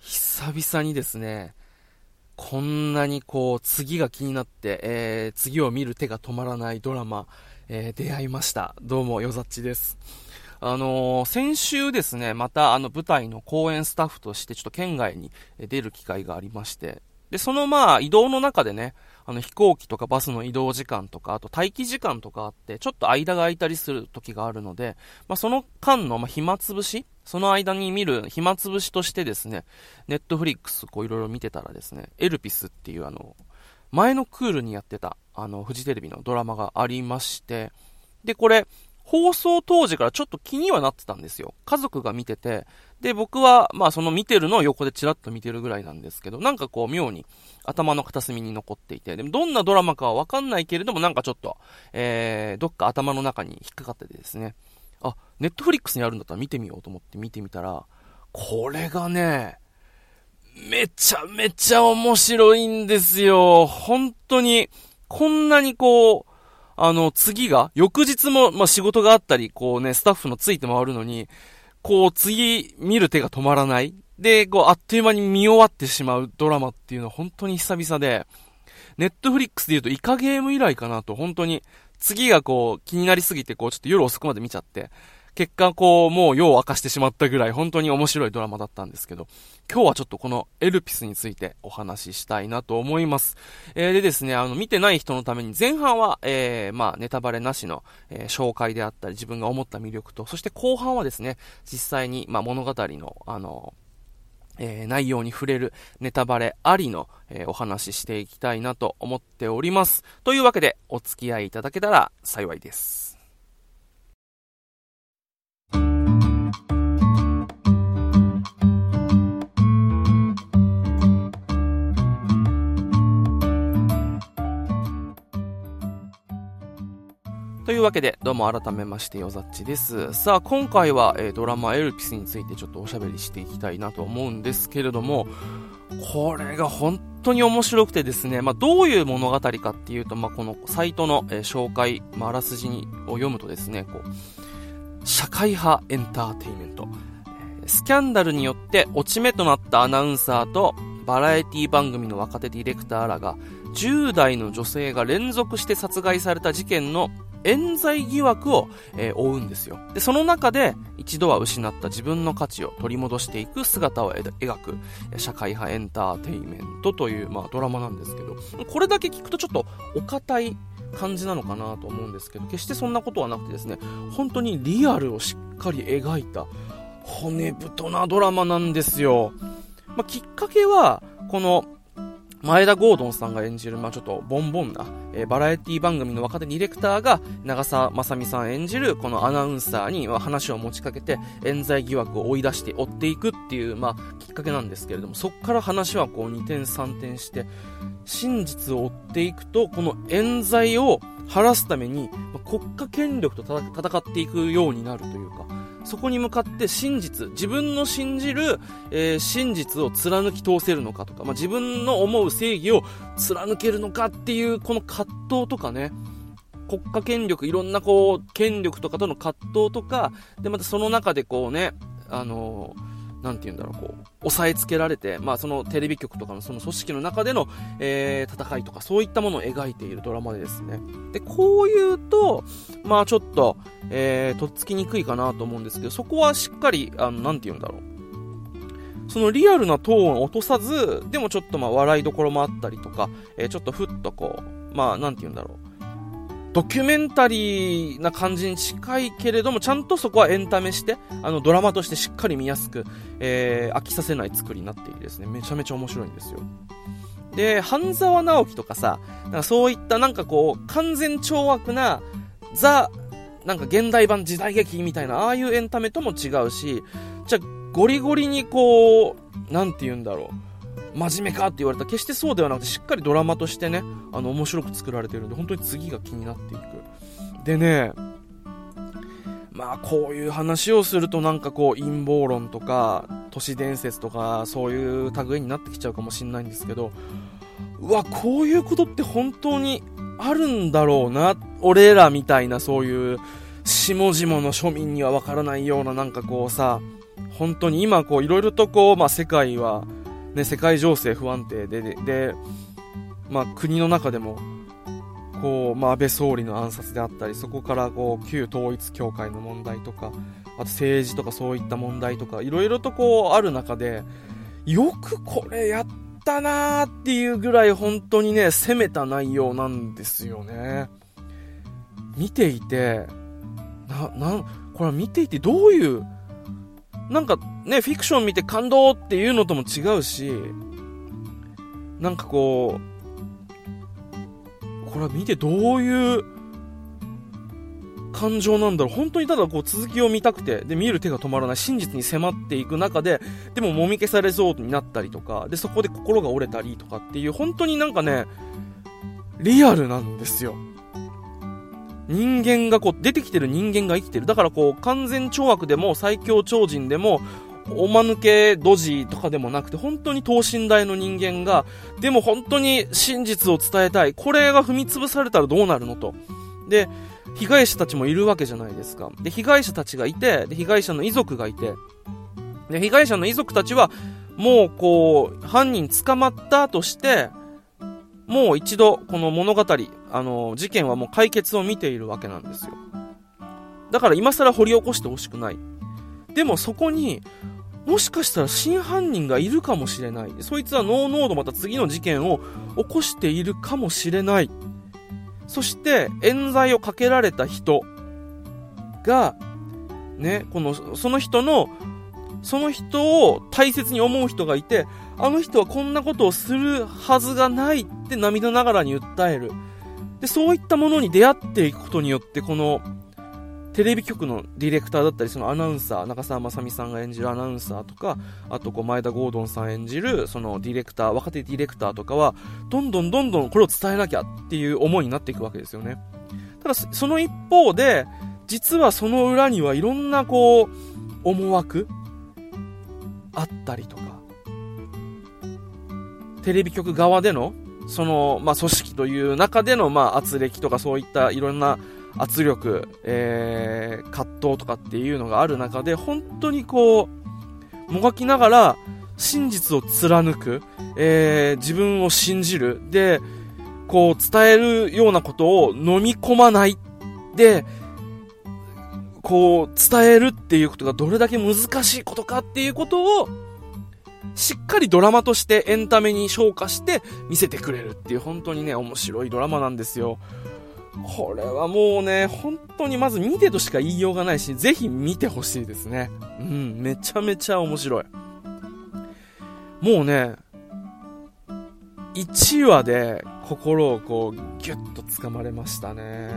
久々にですね、こんなにこう、次が気になって、えー、次を見る手が止まらないドラマ、えー、出会いました。どうも、よざっちです。あのー、先週ですね、またあの舞台の公演スタッフとしてちょっと県外に出る機会がありまして、で、そのまあ移動の中でね、あの飛行機とかバスの移動時間とか、あと待機時間とかあって、ちょっと間が空いたりする時があるので、まあ、その間の、まあ、暇つぶしその間に見る暇つぶしとしてですね、ネットフリックスこういろいろ見てたらですね、エルピスっていうあの、前のクールにやってた、あの、フジテレビのドラマがありまして、で、これ、放送当時からちょっと気にはなってたんですよ。家族が見てて、で、僕は、まあその見てるのを横でチラッと見てるぐらいなんですけど、なんかこう妙に頭の片隅に残っていて、でもどんなドラマかはわかんないけれども、なんかちょっと、えー、どっか頭の中に引っかかっててですね、あ、ネットフリックスにあるんだったら見てみようと思って見てみたら、これがね、めちゃめちゃ面白いんですよ。本当に、こんなにこう、あの、次が、翌日も、まあ、仕事があったり、こうね、スタッフのついて回るのに、こう、次、見る手が止まらない。で、こう、あっという間に見終わってしまうドラマっていうのは本当に久々で、ネットフリックスで言うとイカゲーム以来かなと、本当に、次がこう、気になりすぎて、こう、ちょっと夜遅くまで見ちゃって、結果こう、もう夜を明かしてしまったぐらい、本当に面白いドラマだったんですけど、今日はちょっとこのエルピスについてお話ししたいなと思います。えー、でですね、あの、見てない人のために前半は、えー、まあ、ネタバレなしの、えー、紹介であったり、自分が思った魅力と、そして後半はですね、実際に、まあ、物語の、あの、えー、内容に触れるネタバレありの、えー、お話ししていきたいなと思っております。というわけで、お付き合いいただけたら幸いです。というわけで、どうも改めまして、よざっちです。さあ、今回は、えー、ドラマエルピスについてちょっとおしゃべりしていきたいなと思うんですけれども、これが本当に面白くてですね、まあ、どういう物語かっていうと、まあ、このサイトの、えー、紹介、まあ、あらすじを読むとですね、こう、社会派エンターテイメント、スキャンダルによって落ち目となったアナウンサーと、バラエティ番組の若手ディレクターらが、10代の女性が連続して殺害された事件の冤罪疑惑を、えー、追うんですよ。で、その中で一度は失った自分の価値を取り戻していく姿を描く社会派エンターテインメントという、まあ、ドラマなんですけど、これだけ聞くとちょっとお堅い感じなのかなと思うんですけど、決してそんなことはなくてですね、本当にリアルをしっかり描いた骨太なドラマなんですよ。まあ、きっかけは、この前田ゴードンさんが演じる、まあ、ちょっとボンボンな、えー、バラエティ番組の若手ディレクターが、長澤まさみさん演じる、このアナウンサーに、まあ、話を持ちかけて、冤罪疑惑を追い出して追っていくっていう、まあ、きっかけなんですけれども、そこから話はこう、二転三転して、真実を追っていくと、この冤罪を晴らすために、国家権力と戦っていくようになるというか、そこに向かって真実、自分の信じる、えー、真実を貫き通せるのかとか、まあ、自分の思う正義を貫けるのかっていう、この葛藤とかね、国家権力、いろんなこう、権力とかとの葛藤とか、で、またその中でこうね、あのーなんて言うんだろう、こう、押さえつけられて、まあそのテレビ局とかのその組織の中での、えー、戦いとかそういったものを描いているドラマでですね。で、こういうと、まあちょっと、えー、とっつきにくいかなと思うんですけど、そこはしっかり、あの、なんて言うんだろう。そのリアルなトーンを落とさず、でもちょっとまあ笑いどころもあったりとか、えー、ちょっとふっとこう、まあなんて言うんだろう。ドキュメンタリーな感じに近いけれども、ちゃんとそこはエンタメして、あの、ドラマとしてしっかり見やすく、えー、飽きさせない作りになっていてですね、めちゃめちゃ面白いんですよ。で、半沢直樹とかさ、なんかそういったなんかこう、完全懲悪な、ザ、なんか現代版時代劇みたいな、ああいうエンタメとも違うし、じゃ、ゴリゴリにこう、なんて言うんだろう。真面目かって言われたら決してそうではなくてしっかりドラマとしてねあの面白く作られてるんで本当に次が気になっていく。でねまあこういう話をするとなんかこう陰謀論とか都市伝説とかそういう類になってきちゃうかもしんないんですけどうわこういうことって本当にあるんだろうな俺らみたいなそういう下々の庶民にはわからないようななんかこうさ、本当に今こういろいろとこう、まあ世界は、ね、世界情勢不安定で、で、でまあ国の中でも、こう、まあ安倍総理の暗殺であったり、そこからこう、旧統一教会の問題とか、あと政治とかそういった問題とか、いろいろとこうある中で、よくこれやったなーっていうぐらい本当にね、攻めた内容なんですよね。見ていて、な、なん、これ見ていてどういう、なんかね、フィクション見て感動っていうのとも違うし、なんかこう、これは見てどういう感情なんだろう。本当にただこう続きを見たくて、で、見る手が止まらない。真実に迫っていく中で、でももみ消されそうになったりとか、で、そこで心が折れたりとかっていう、本当になんかね、リアルなんですよ。人間がこう、出てきてる人間が生きてる。だからこう、完全懲悪でも最強超人でも、おまぬけドジとかでもなくて、本当に等身大の人間が、でも本当に真実を伝えたい。これが踏み潰されたらどうなるの？と。で、被害者たちもいるわけじゃないですか。で、被害者たちがいて、で、被害者の遺族がいて、で、被害者の遺族たちは、もうこう、犯人捕まったとして、もう一度この物語、あの、事件はもう解決を見ているわけなんですよ。だから今更掘り起こしてほしくない。でもそこに、もしかしたら真犯人がいるかもしれない。そいつはノーノードまた次の事件を起こしているかもしれない。そして、冤罪をかけられた人が、ね、この、その人の、その人を大切に思う人がいて、あの人はこんなことをするはずがないって涙ながらに訴える。で、そういったものに出会っていくことによって、この、テレビ局のディレクターだったり、そのアナウンサー、中澤まさみさんが演じるアナウンサーとか、あとこう前田ゴードンさん演じる、そのディレクター、若手ディレクターとかは、どんどんどんどんこれを伝えなきゃっていう思いになっていくわけですよね。ただ、その一方で、実はその裏にはいろんなこう、思惑あったりとか、テレビ局側での、その、まあ、組織という中での、まあ、圧力とかそういったいろんな圧力、えー、葛藤とかっていうのがある中で、本当にこう、もがきながら、真実を貫く、えー、自分を信じる、で、こう、伝えるようなことを飲み込まない、で、こう、伝えるっていうことがどれだけ難しいことかっていうことを、しっかりドラマとしてエンタメに昇華して見せてくれるっていう本当にね、面白いドラマなんですよ。これはもうね、本当にまず見てとしか言いようがないし、ぜひ見てほしいですね。うん、めちゃめちゃ面白い。もうね、1話で心をこうギュッと掴まれましたね。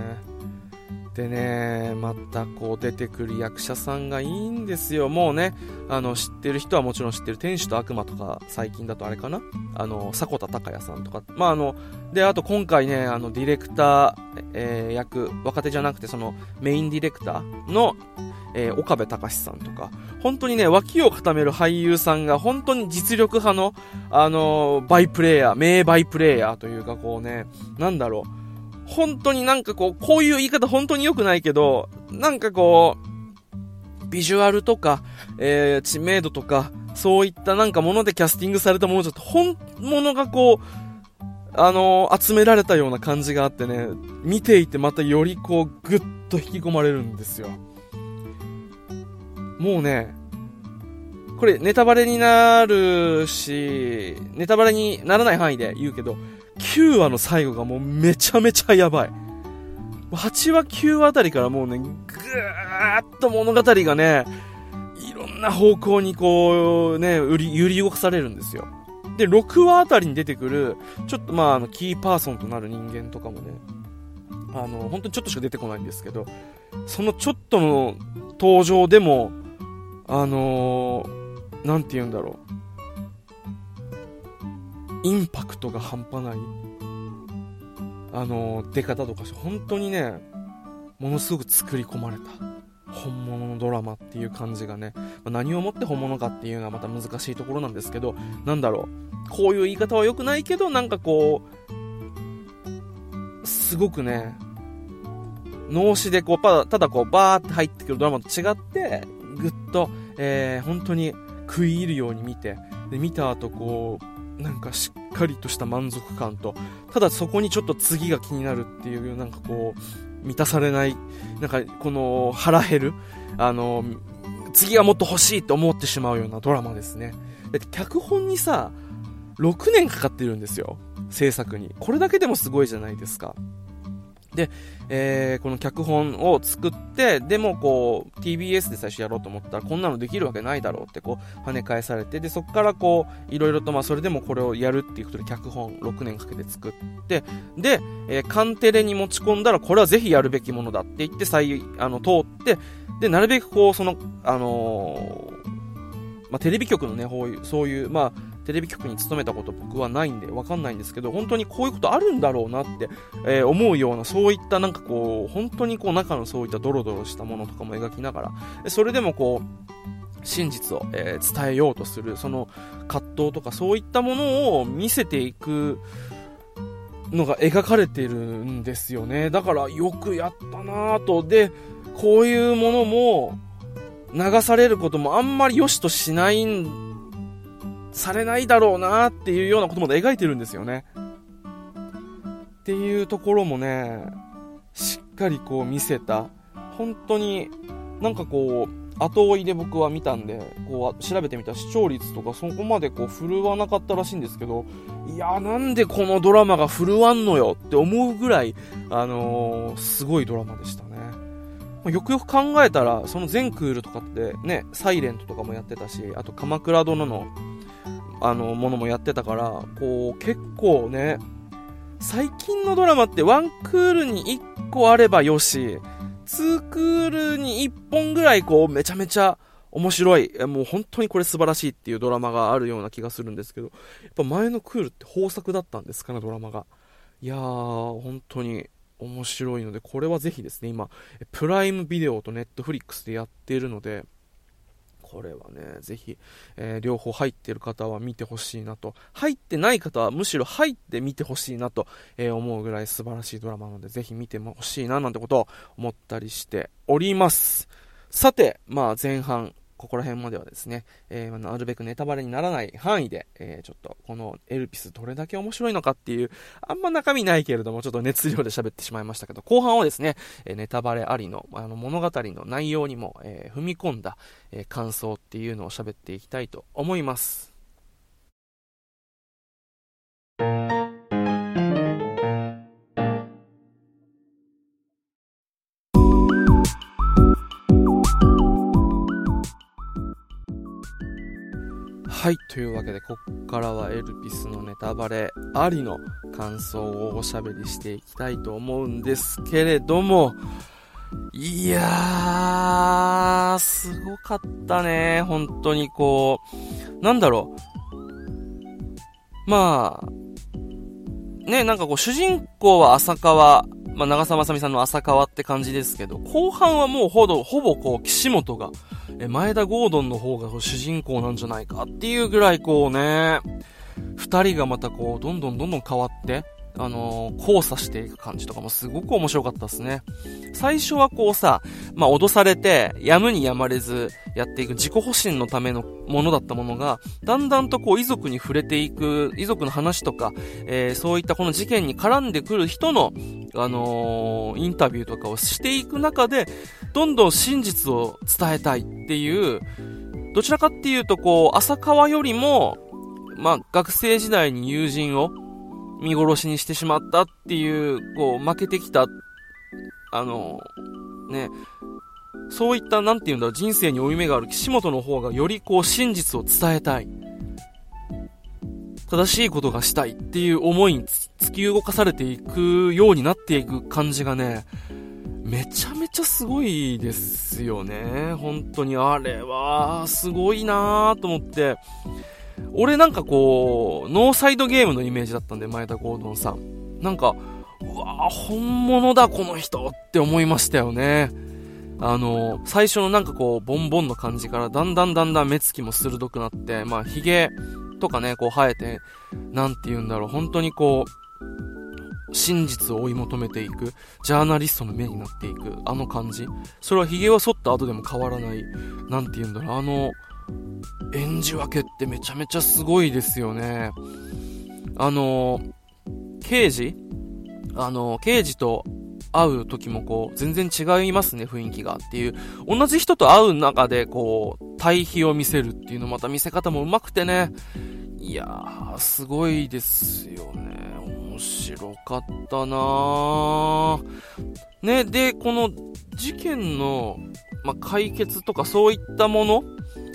でね、またこう出てくる役者さんがいいんですよ。もうね、あの、知ってる人はもちろん知ってる天使と悪魔とか、最近だとあれかな？あの、迫田孝也さんとか。まあ、あの、で、あと今回ね、あの、ディレクター、えー、役、若手じゃなくてその、メインディレクターの、えー、岡部隆さんとか、本当にね、脇を固める俳優さんが本当に実力派の、あのー、バイプレイヤー、名バイプレイヤーというかこうね、なんだろう、本当になんかこう、こういう言い方本当に良くないけど、なんかこう、ビジュアルとか、えー、知名度とか、そういったなんかものでキャスティングされたものちょっと本物がこう、あのー、集められたような感じがあってね、見ていてまたよりこう、ぐっと引き込まれるんですよ。もうね、これネタバレになるし、ネタバレにならない範囲で言うけど、9話の最後がもうめちゃめちゃやばい。8話9話あたりからもうね、ぐーっと物語がね、いろんな方向にこう、ね、揺り、動かされるんですよ。で、6話あたりに出てくる、ちょっとまあ、あの、キーパーソンとなる人間とかもね、あの、本当にちょっとしか出てこないんですけど、そのちょっとの登場でも、あのー、なんて言うんだろう。インパクトが半端ない、あの、出方とかして、本当にね、ものすごく作り込まれた。本物のドラマっていう感じがね、ま何をもって本物かっていうのはまた難しいところなんですけど、なんだろう。こういう言い方は良くないけど、なんかこう、すごくね、脳死でこう、ただこう、バーって入ってくるドラマと違って、ぐっと、えー、本当に食い入るように見て、で、見た後こう、なんかしっかりとした満足感と、ただそこにちょっと次が気になるっていう、なんかこう、満たされない、なんかこの腹減る、あの、次がもっと欲しいと思ってしまうようなドラマですね。だって脚本にさ、6年かかってるんですよ。制作に。これだけでもすごいじゃないですか。で、えー、この脚本を作って、でもこう、TBS で最初やろうと思ったら、こんなのできるわけないだろうってこう、跳ね返されて、で、そこからこう、いろいろとまあ、それでもこれをやるっていうことで脚本6年かけて作って、で、えー、カンテレに持ち込んだら、これはぜひやるべきものだって言って、再、あの、通って、で、なるべくこう、その、あのー、まあ、テレビ局のね、そういう、まあ、テレビ局に勤めたこと僕はないんでわかんないんですけど、本当にこういうことあるんだろうなって、えー、思うような、そういったなんかこう、本当にこう中のそういったドロドロしたものとかも描きながら、それでもこう、真実を、えー、伝えようとする、その葛藤とかそういったものを見せていくのが描かれてるんですよね。だからよくやったなぁと。で、こういうものも流されることもあんまり良しとしないんされないだろうなっていうようなことまで描いてるんですよね。っていうところもね、しっかりこう見せた、本当になんかこう、後追いで僕は見たんで、こう調べてみた視聴率とかそこまでこう振るわなかったらしいんですけど、いやなんでこのドラマが振るわんのよって思うぐらい、あのー、すごいドラマでしたね。よくよく考えたら、その全クールとかってね、サイレントとかもやってたし、あと鎌倉殿のあの、ものもやってたから、こう、結構ね、最近のドラマってワンクールに1個あればよし、2クールに1本ぐらいこう、めちゃめちゃ面白い、もう本当にこれ素晴らしいっていうドラマがあるような気がするんですけど、やっぱ前のクールって豊作だったんですかね、ドラマが。いやー、本当に面白いので、これはぜひですね、今、プライムビデオとネットフリックスでやっているので、これはね、ぜひ、えー、両方入ってる方は見てほしいなと。入ってない方はむしろ入って見てほしいなと、えー、思うぐらい素晴らしいドラマなので、ぜひ見てほしいななんてことを思ったりしております。さて、まあ前半、ここら辺まではですね、えー、なるべくネタバレにならない範囲で、えー、ちょっとこのエルピスどれだけ面白いのかっていう、あんま中身ないけれども、ちょっと熱量で喋ってしまいましたけど、後半はですね、えネタバレありの、あの物語の内容にも、え踏み込んだ、え感想っていうのを喋っていきたいと思います。はい、というわけで、こっからはエルピスのネタバレありの感想をおしゃべりしていきたいと思うんですけれども、いやー、すごかったね。本当にこう、なんだろう。まあ、ね、なんかこう、主人公は浅川、まあ、長澤まさみさんの浅川って感じですけど、後半はもうほぼ、ほぼこう、岸本が、え、前田ゴードンの方が主人公なんじゃないかっていうぐらいこうね、二人がまたこう、どんどんどんどん変わって、あのー、交差していく感じとかもすごく面白かったですね。最初はこうさ、まあ、脅されて、やむにやまれずやっていく自己保身のためのものだったものが、だんだんとこう遺族に触れていく、遺族の話とか、えー、そういったこの事件に絡んでくる人の、あのー、インタビューとかをしていく中で、どんどん真実を伝えたいっていう、どちらかっていうとこう、浅川よりも、まあ、学生時代に友人を見殺しにしてしまったっていう、こう、負けてきた、あの、ね、そういった、なんて言うんだろう、人生に負い目がある岸本の方がよりこう、真実を伝えたい。正しいことがしたいっていう思いに突き動かされていくようになっていく感じがね、めちゃめちゃすごいですよね。本当にあれは、すごいなぁと思って、俺なんかこう、ノーサイドゲームのイメージだったんで、前田ゴードンさん。なんか、うわぁ、本物だ、この人って思いましたよね。あの、最初のなんかこう、ボンボンの感じから、だんだんだんだん目つきも鋭くなって、まあ、髭とかね、こう生えて、なんて言うんだろう、本当にこう、真実を追い求めていく、ジャーナリストの目になっていく、あの感じ。それは髭は剃った後でも変わらない、なんて言うんだろう、あの、演じ分けってめちゃめちゃすごいですよね。あの、刑事？あの、刑事と会う時もこう、全然違いますね、雰囲気がっていう。同じ人と会う中でこう、対比を見せるっていうのまた見せ方も上手くてね。いやー、すごいですよね。面白かったなー。ね、で、この事件の、ま、解決とかそういったもの、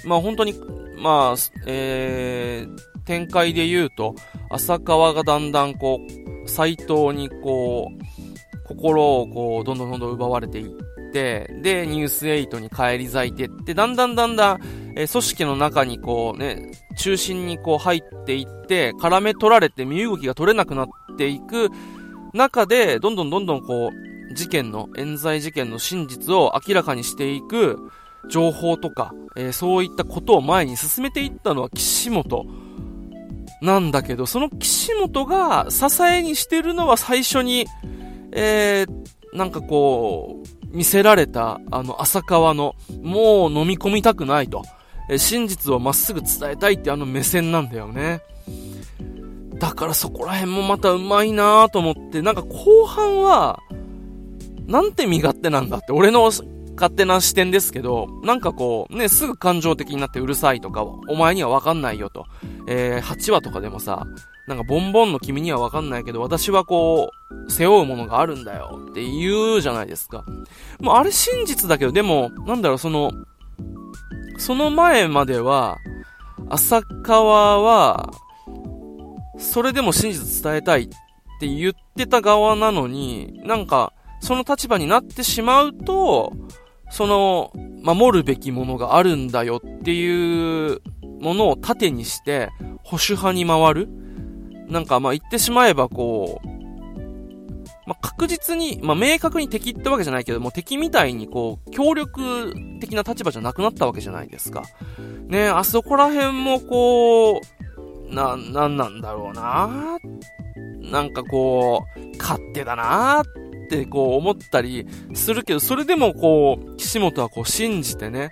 まあ、本当に、まあ、えー、展開で言うと、浅川がだんだんこう、斎藤にこう、心をこう、どんどんどんどん奪われていって、で、ニュース8に返り咲いてって、だんだんだんだん、えー、組織の中にこうね、中心にこう入っていって、絡め取られて身動きが取れなくなっていく中で、どんどんどんどんこう、事件の、冤罪事件の真実を明らかにしていく情報とか、えー、そういったことを前に進めていったのは岸本なんだけど、その岸本が支えにしてるのは最初に、えー、なんかこう、見せられた、あの、浅川の、もう飲み込みたくないと。え真実をまっすぐ伝えたいってあの目線なんだよね。だからそこら辺もまたうまいなと思って、なんか後半は、なんて身勝手なんだって、俺の勝手な視点ですけど、なんかこう、ね、すぐ感情的になってうるさいとか、お前にはわかんないよと。えー、8話とかでもさ、なんかボンボンの君にはわかんないけど、私はこう、背負うものがあるんだよって言うじゃないですか。もうあれ真実だけど、でも、なんだろう、その、その前までは、浅川は、それでも真実伝えたいって言ってた側なのに、なんか、その立場になってしまうと、その、守るべきものがあるんだよっていうものを盾にして、保守派に回るなんかまあ言ってしまえばこう、まあ、確実に、まあ、明確に敵ってわけじゃないけども、敵みたいにこう、協力的な立場じゃなくなったわけじゃないですか。ねあそこら辺もこう、な、なんなんだろうななんかこう、勝手だなってこう思ったりするけど、それでもこう、岸本はこう信じてね、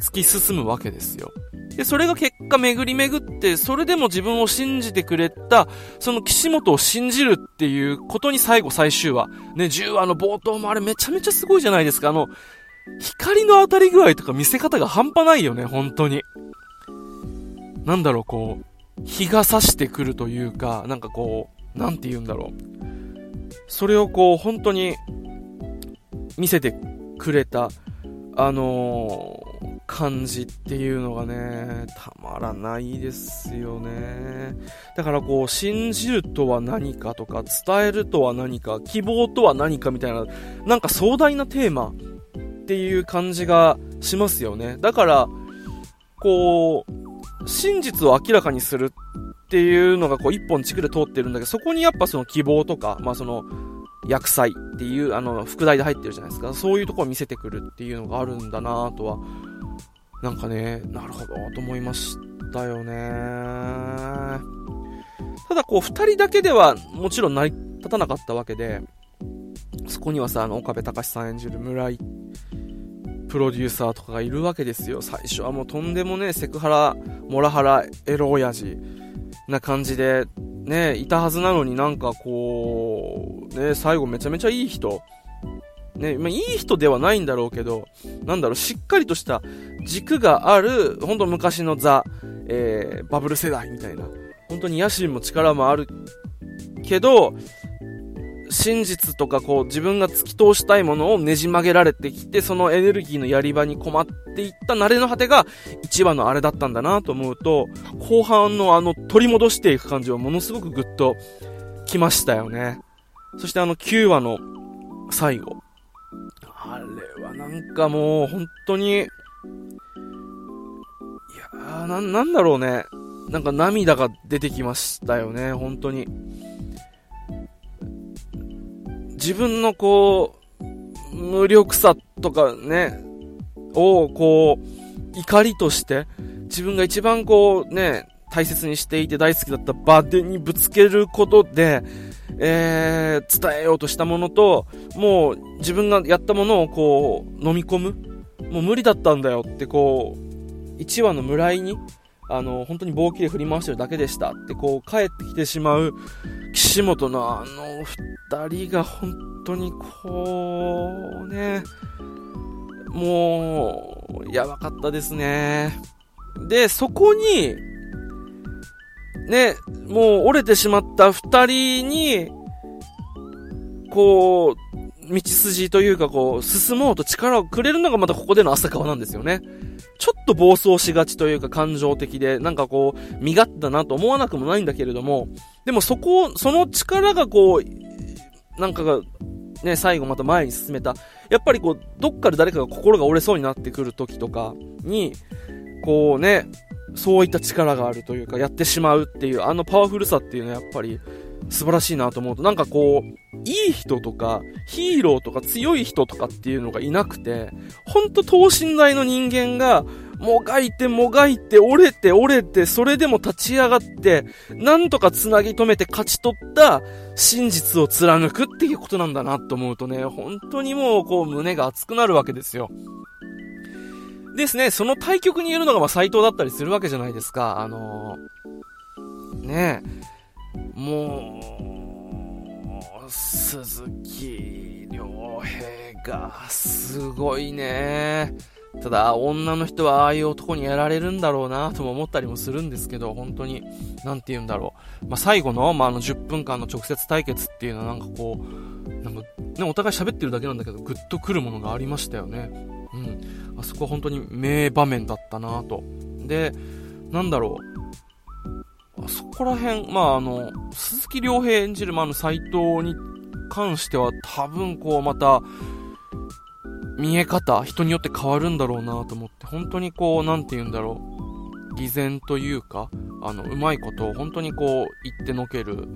突き進むわけですよ。で、それが結果巡り巡って、それでも自分を信じてくれた、その岸本を信じるっていうことに最後最終話。ね、10話の冒頭もあれめちゃめちゃすごいじゃないですか。あの、光の当たり具合とか見せ方が半端ないよね、本当に。なんだろう、こう、日が差してくるというか、なんかこう、なんて言うんだろう。それをこう、本当に、見せてくれた、あのー、感じっていうのがね、たまらないですよね。だからこう、信じるとは何かとか、伝えるとは何か、希望とは何かみたいな、なんか壮大なテーマっていう感じがしますよね。だから、こう、真実を明らかにするっていうのがこう一本軸で通ってるんだけど、そこにやっぱその希望とか、まあその、薬剤っていう、あの、副題で入ってるじゃないですか。そういうとこを見せてくるっていうのがあるんだなとは、なんかね、なるほど、と思いましたよね。ただこう、二人だけではもちろん成り立たなかったわけで、そこにはさ、あの、岡部隆さん演じる村井プロデューサーとかがいるわけですよ。最初はもうとんでもね、セクハラ、モラハラ、エロ親父な感じで、ね、いたはずなのになんかこう、ね、最後めちゃめちゃいい人。ね、まあ、いい人ではないんだろうけど、なんだろう、しっかりとした軸がある、ほんと昔のザ、えー、バブル世代みたいな。本当に野心も力もあるけど、真実とかこう自分が突き通したいものをねじ曲げられてきて、そのエネルギーのやり場に困っていった慣れの果てが1話のあれだったんだなと思うと、後半のあの取り戻していく感じはものすごくグッときましたよね。そしてあの9話の最後。あれはなんかもう本当に、いやーな、なんだろうね。なんか涙が出てきましたよね、本当に。自分のこう、無力さとかね、をこう、怒りとして、自分が一番こうね、大切にしていて大好きだったバデにぶつけることで、えー、伝えようとしたものと、もう自分がやったものをこう、飲み込む。もう無理だったんだよってこう、1話の村井に、あの、本当に棒切れ振り回してるだけでしたってこう、帰ってきてしまう岸本のあの二人が本当にこう、ね、もう、やばかったですね。で、そこに、ね、もう折れてしまった二人に、こう、道筋というかこう、進もうと力をくれるのがまたここでの浅川なんですよね。ちょっと暴走しがちというか感情的で、なんかこう、身勝ったなと思わなくもないんだけれども、でもそこを、その力がこう、なんかが、ね、最後また前に進めた。やっぱりこう、どっかで誰かが心が折れそうになってくる時とかに、こうね、そういった力があるというか、やってしまうっていう、あのパワフルさっていうのはやっぱり素晴らしいなと思うと、なんかこう、いい人とか、ヒーローとか強い人とかっていうのがいなくて、ほんと等身大の人間が、もがいてもがいて折れて折れて、それでも立ち上がって、なんとか繋ぎ止めて勝ち取った真実を貫くっていうことなんだなと思うとね、本当にもうこう胸が熱くなるわけですよ。ですね、その対局にいるのがまあ斎藤だったりするわけじゃないですか。あのー、ねえ、もう、鈴木亮平がすごいね。ただ、女の人はああいう男にやられるんだろうなとも思ったりもするんですけど、本当に、なんて言うんだろう。まあ、最後の、まあ、あの10分間の直接対決っていうのはなんかこう、なんか、ね、お互い喋ってるだけなんだけど、ぐっとくるものがありましたよね。うん。あそこは本当に名場面だったなと。で、なんだろう。そこら辺、まああの、鈴木亮平演じる、まあ、の、斎藤に関しては多分こうまた、見え方、人によって変わるんだろうなと思って、本当にこう、なんて言うんだろう。偽善というか、あの、うまいことを本当にこう、言ってのける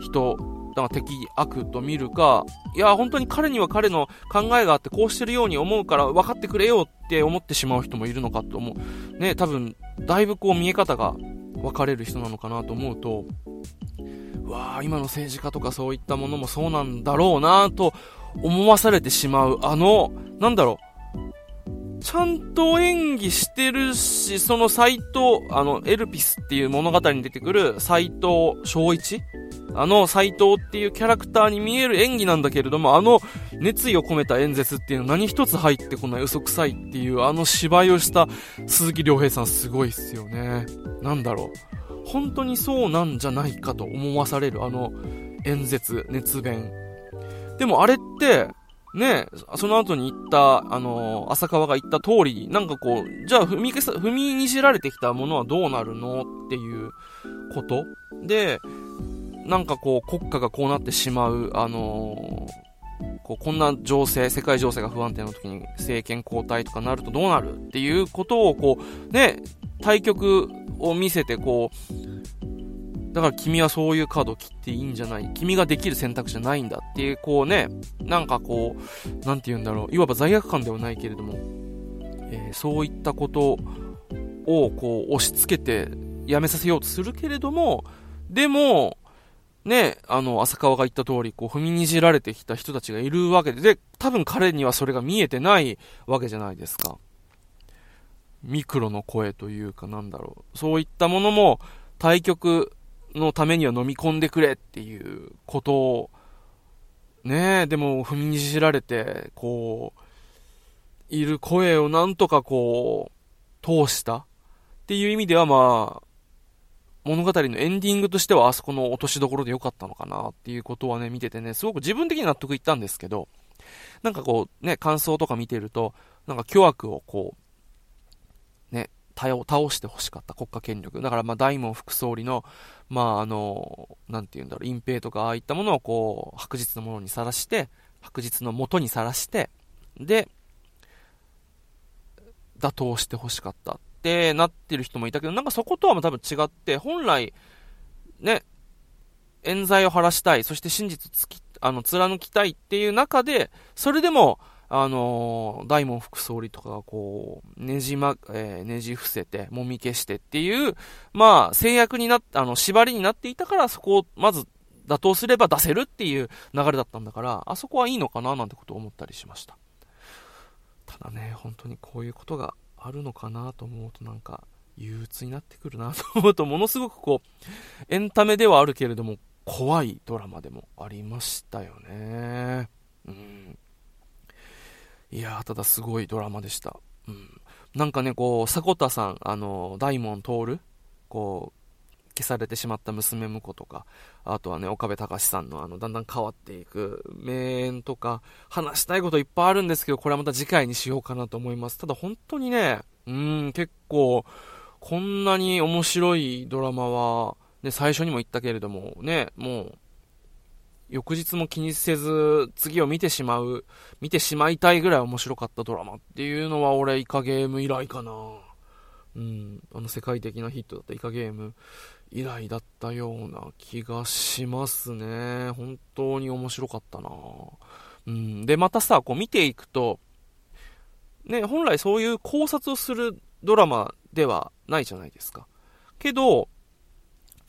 人だから敵、悪と見るか、いや、本当に彼には彼の考えがあってこうしてるように思うから分かってくれよって思ってしまう人もいるのかと思う。ね、多分、だいぶこう見え方が分かれる人なのかなと思うと、わあ、今の政治家とかそういったものもそうなんだろうなと思わされてしまう、あの、なんだろう、ちゃんと演技してるし、その斎藤、あの、エルピスっていう物語に出てくる斎藤昭一あの斎藤っていうキャラクターに見える演技なんだけれども、あの熱意を込めた演説っていうの何一つ入ってこない嘘くさいっていうあの芝居をした鈴木亮平さんすごいっすよね。なんだろう。本当にそうなんじゃないかと思わされるあの演説、熱弁。でもあれって、ねその後に言った、あのー、浅川が言った通り、なんかこう、じゃあ踏み踏みにじられてきたものはどうなるのっていうことで、なんかこう、国家がこうなってしまう、あのー、こうこんな情勢、世界情勢が不安定な時に政権交代とかなるとどうなるっていうことをこう、ね、対局を見せてこう、だから君はそういうカードを切っていいんじゃない。君ができる選択じゃないんだっていう、こうね、なんかこう、なんて言うんだろう。いわば罪悪感ではないけれども、えー、そういったことをこう押し付けてやめさせようとするけれども、でも、ね、あの、浅川が言った通り、こう、踏みにじられてきた人たちがいるわけで、で、多分彼にはそれが見えてないわけじゃないですか。ミクロの声というかなんだろう。そういったものも、対局のためには飲み込んでくれっていうことを、ねえ、でも踏みにじられて、こう、いる声をなんとかこう、通したっていう意味ではまあ、物語のエンディングとしてはあそこの落としどころで良かったのかなっていうことはね、見ててね、すごく自分的に納得いったんですけど、なんかこう、ね、感想とか見てると、なんか巨悪をこう、ね、倒して欲しかった国家権力。だからまあ大門副総理の、まああの、なんて言うんだろう、隠蔽とかああいったものをこう、白日のものにさらして、白日の元にさらして、で、打倒して欲しかったっってなってる人もいたけど、なんかそことは多分違って、本来、ね、冤罪を晴らしたい、そして真実つき、あの、貫きたいっていう中で、それでも、あのー、大門副総理とかがこう、ねじま、えー、ねじ伏せて、もみ消してっていう、まあ、制約になっ、あの、縛りになっていたから、そこを、まず、妥当すれば出せるっていう流れだったんだから、あそこはいいのかななんてことを思ったりしました。ただね、本当にこういうことがあるのかなと思うとなんか、憂鬱になってくるなと思うと、ものすごくこう、エンタメではあるけれども、怖いドラマでもありましたよね。うん。いやただすごいドラマでした。うん。なんかね、こう、迫田さん、あの、大門徹、こう、消されてしまった娘婿とか、あとはね、岡部隆さんのあの、だんだん変わっていく名演とか、話したいこといっぱいあるんですけど、これはまた次回にしようかなと思います。ただ本当にね、うん、結構、こんなに面白いドラマは、ね、最初にも言ったけれども、ね、もう、翌日も気にせず、次を見てしまう、見てしまいたいぐらい面白かったドラマっていうのは、俺、イカゲーム以来かな。うん、あの世界的なヒットだったイカゲーム以来だったような気がしますね。本当に面白かったな。うん、で、またさ、こう見ていくと、ね、本来そういう考察をするドラマではないじゃないですか。けど、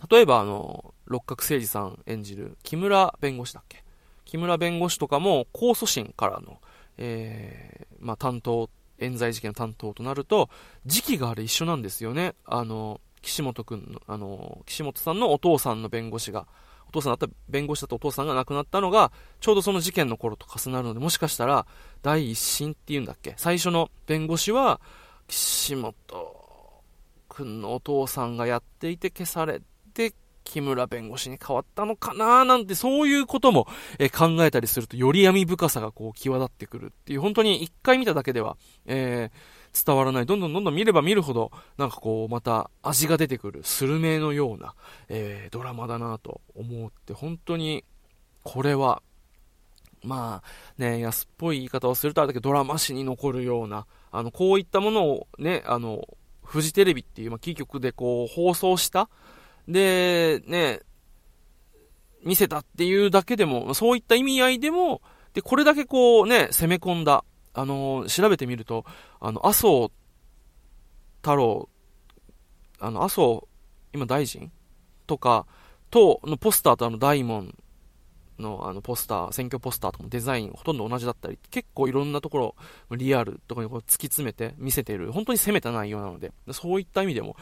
例えばあの、六角誠治さん演じる木村弁護士だっけ？木村弁護士とかも控訴審からの、えー、まあ、担当、冤罪事件の担当となると、時期があれ一緒なんですよね。あの、岸本くんの、あの、岸本さんのお父さんの弁護士が、お父さんだった弁護士だったお父さんが亡くなったのが、ちょうどその事件の頃と重なるので、もしかしたら、第一審っていうんだっけ？最初の弁護士は、岸本くんのお父さんがやっていて消されて、木村弁護士に変わったのかななんて、そういうことも、考えたりすると、より闇深さがこう、際立ってくるっていう、本当に一回見ただけでは、えー、伝わらない。どんどんどんどん見れば見るほど、なんかこう、また味が出てくる、スルメのような、えー、ドラマだなと思って、本当に、これは、まあ、ね、安っぽい言い方をするとあれだけど、ドラマ史に残るような、あの、こういったものをね、あの、フジテレビっていう、まあ、キー局でこう、放送した、で、ね、見せたっていうだけでも、そういった意味合いでも、で、これだけこうね、攻め込んだ、あの調べてみると、あの、麻生太郎、あの、麻生、今大臣？とか、と、のポスターとあの、大門のあのポスター、選挙ポスターとかもデザインほとんど同じだったり、結構いろんなところ、リアルとかにこう突き詰めて見せている、本当に攻めた内容なので、そういった意味でも、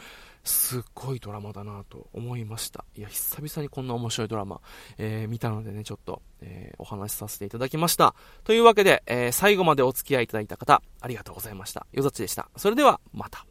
すっごいドラマだなと思いました。いや、久々にこんな面白いドラマ、えー、見たのでね、ちょっと、えー、お話しさせていただきました。というわけで、えー、最後までお付き合いいただいた方、ありがとうございました。よざちでした。それでは、また。